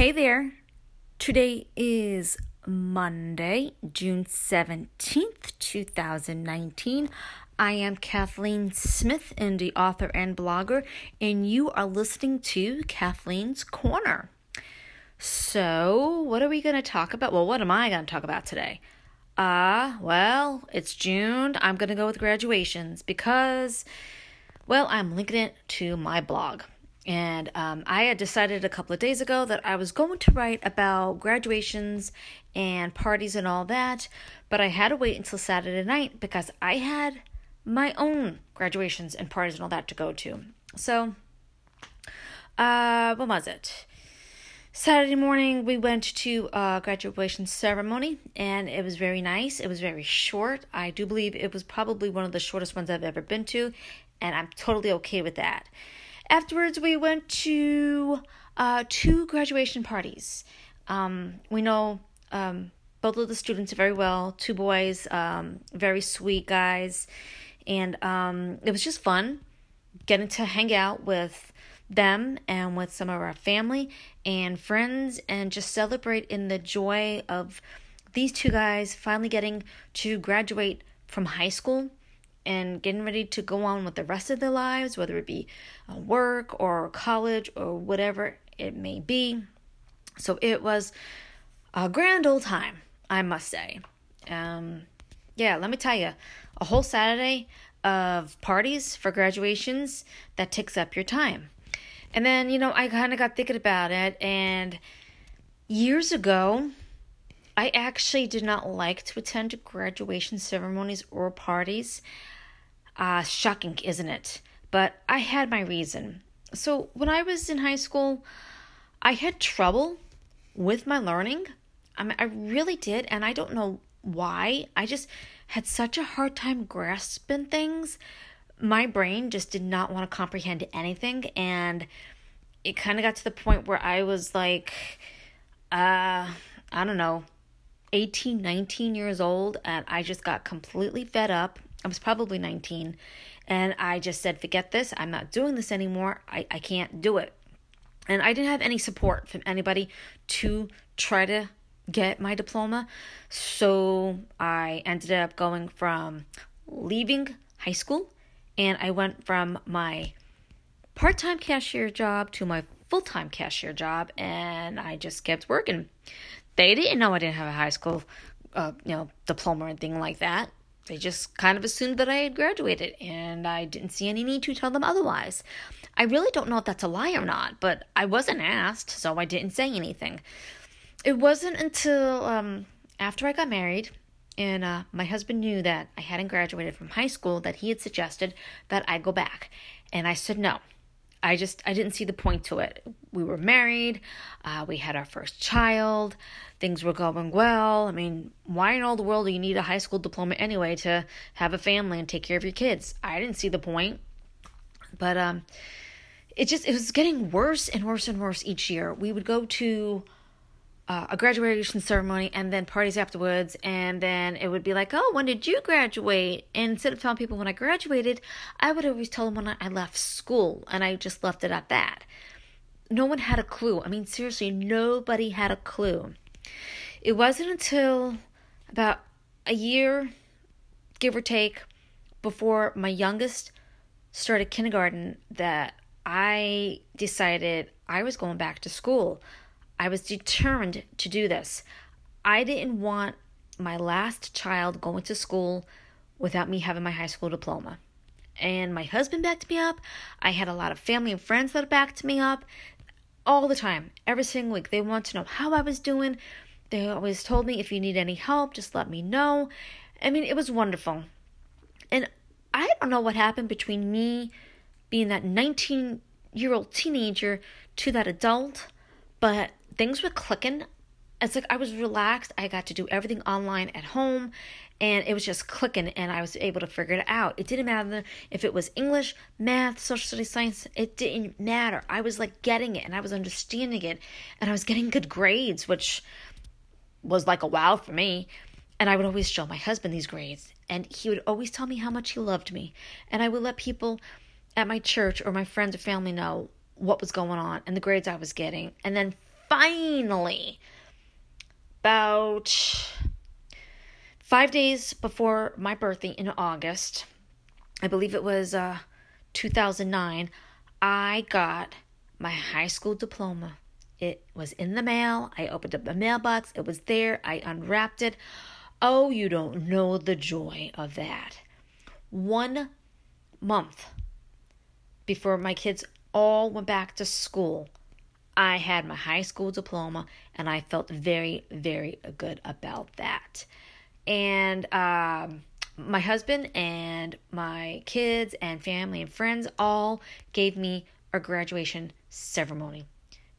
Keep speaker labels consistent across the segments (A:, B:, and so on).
A: Hey there. Today is Monday, June 17th, 2019. I am Kathleen Smith, indie author and blogger, and you are listening to Kathleen's Corner. So, what are we going to talk about? Well, what am I going to talk about today? Ah, uh, well, it's June. I'm going to go with graduations because, well, I'm linking it to my blog. And um, I had decided a couple of days ago that I was going to write about graduations and parties and all that, but I had to wait until Saturday night because I had my own graduations and parties and all that to go to. So, uh, what was it? Saturday morning, we went to a graduation ceremony, and it was very nice. It was very short. I do believe it was probably one of the shortest ones I've ever been to, and I'm totally okay with that. Afterwards, we went to uh, two graduation parties. Um, we know um, both of the students very well, two boys, um, very sweet guys, and um, it was just fun getting to hang out with them and with some of our family and friends and just celebrate in the joy of these two guys finally getting to graduate from high school and getting ready to go on with the rest of their lives, whether it be uh, work or college or whatever it may be. So it was a grand old time, I must say. Um, yeah, let me tell you, a whole Saturday of parties for graduations that takes up your time. And then, you know, I kind of got thinking about it, and years ago, I actually did not like to attend graduation ceremonies or parties. Uh, shocking, isn't it? But I had my reason. So when I was in high school, I had trouble with my learning. I mean, I really did, and I don't know why. I just had such a hard time grasping things. My brain just did not want to comprehend anything, and it kind of got to the point where I was like, uh, I don't know, 18, 19 years old, and I just got completely fed up. I was probably 19, and I just said, forget this. I'm not doing this anymore. I, I can't do it. And I didn't have any support from anybody to try to get my diploma. So I ended up going from leaving high school and I went from my part time cashier job to my full time cashier job and I just kept working. They didn't know I didn't have a high school, uh, you know, diploma or anything like that. They just kind of assumed that I had graduated, and I didn't see any need to tell them otherwise. I really don't know if that's a lie or not, but I wasn't asked, so I didn't say anything. It wasn't until um, after I got married and uh, my husband knew that I hadn't graduated from high school that he had suggested that I go back. And I said no. I just I didn't see the point to it. We were married, uh, we had our first child, things were going well. I mean, why in all the world do you need a high school diploma anyway to have a family and take care of your kids? I didn't see the point. But um, it just it was getting worse and worse and worse each year. We would go to uh, a graduation ceremony and then parties afterwards and then it would be like oh when did you graduate? And instead of telling people when i graduated i would always tell them when i left school and i just left it at that. No one had a clue. I mean seriously nobody had a clue. It wasn't until about a year give or take before my youngest started kindergarten that i decided i was going back to school I was determined to do this. I didn't want my last child going to school without me having my high school diploma. And my husband backed me up. I had a lot of family and friends that backed me up all the time, every single week. They want to know how I was doing. They always told me if you need any help, just let me know. I mean, it was wonderful. And I don't know what happened between me being that 19 year old teenager to that adult, but things were clicking. It's like I was relaxed. I got to do everything online at home and it was just clicking and I was able to figure it out. It didn't matter if it was English, math, social studies, science, it didn't matter. I was like getting it and I was understanding it and I was getting good grades, which was like a wow for me. And I would always show my husband these grades and he would always tell me how much he loved me. And I would let people at my church or my friends or family know what was going on and the grades I was getting. And then finally, about five days before my birthday in August, I believe it was uh, 2009, I got my high school diploma. It was in the mail. I opened up the mailbox. It was there. I unwrapped it. Oh, you don't know the joy of that. One month before my kids all went back to school, I had my high school diploma and I felt very, very good about that. And um, my husband and my kids and family and friends all gave me a graduation ceremony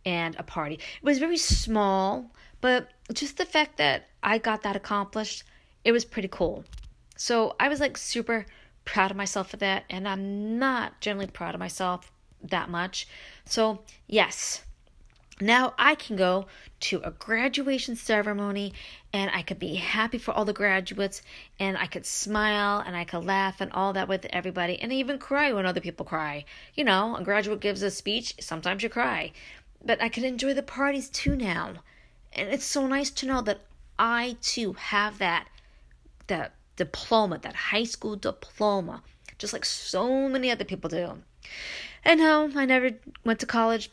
A: and a party. It was very small, but just the fact that I got that accomplished, it was pretty cool. So I was like super proud of myself for that, and I'm not generally proud of myself that much. So, yes, now I can go to a graduation ceremony and I could be happy for all the graduates and I could smile and I could laugh and all that with everybody and even cry when other people cry. You know, a graduate gives a speech, sometimes you cry. But I can enjoy the parties too now. And it's so nice to know that I too have that that diploma, that high school diploma, just like so many other people do. And no, I never went to college.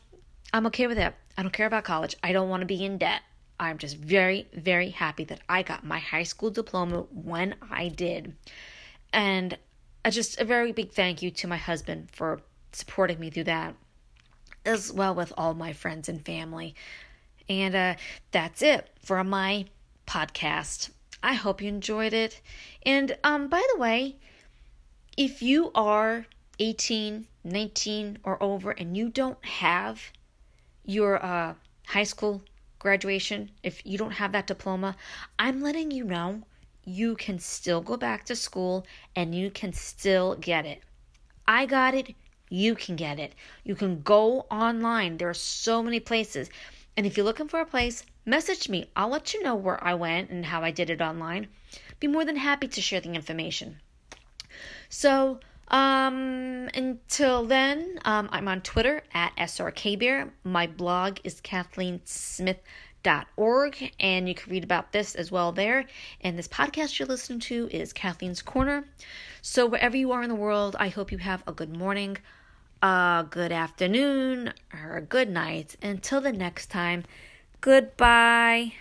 A: I'm okay with that. I don't care about college. I don't want to be in debt. I'm just very, very happy that I got my high school diploma when I did. And just a very big thank you to my husband for supporting me through that, as well with all my friends and family. And uh, that's it for my podcast. I hope you enjoyed it. And um, by the way, if you are 18, 19, or over and you don't have your uh, high school graduation, if you don't have that diploma, I'm letting you know you can still go back to school and you can still get it. I got it, you can get it. You can go online. There are so many places. And if you're looking for a place, message me. I'll let you know where I went and how I did it online. Be more than happy to share the information. So, um, until then, um, I'm on Twitter at SRKBear. My blog is KathleenSmith.org, and you can read about this as well there. And this podcast you're listening to is Kathleen's Corner. So, wherever you are in the world, I hope you have a good morning, a good afternoon, or a good night. Until the next time, goodbye.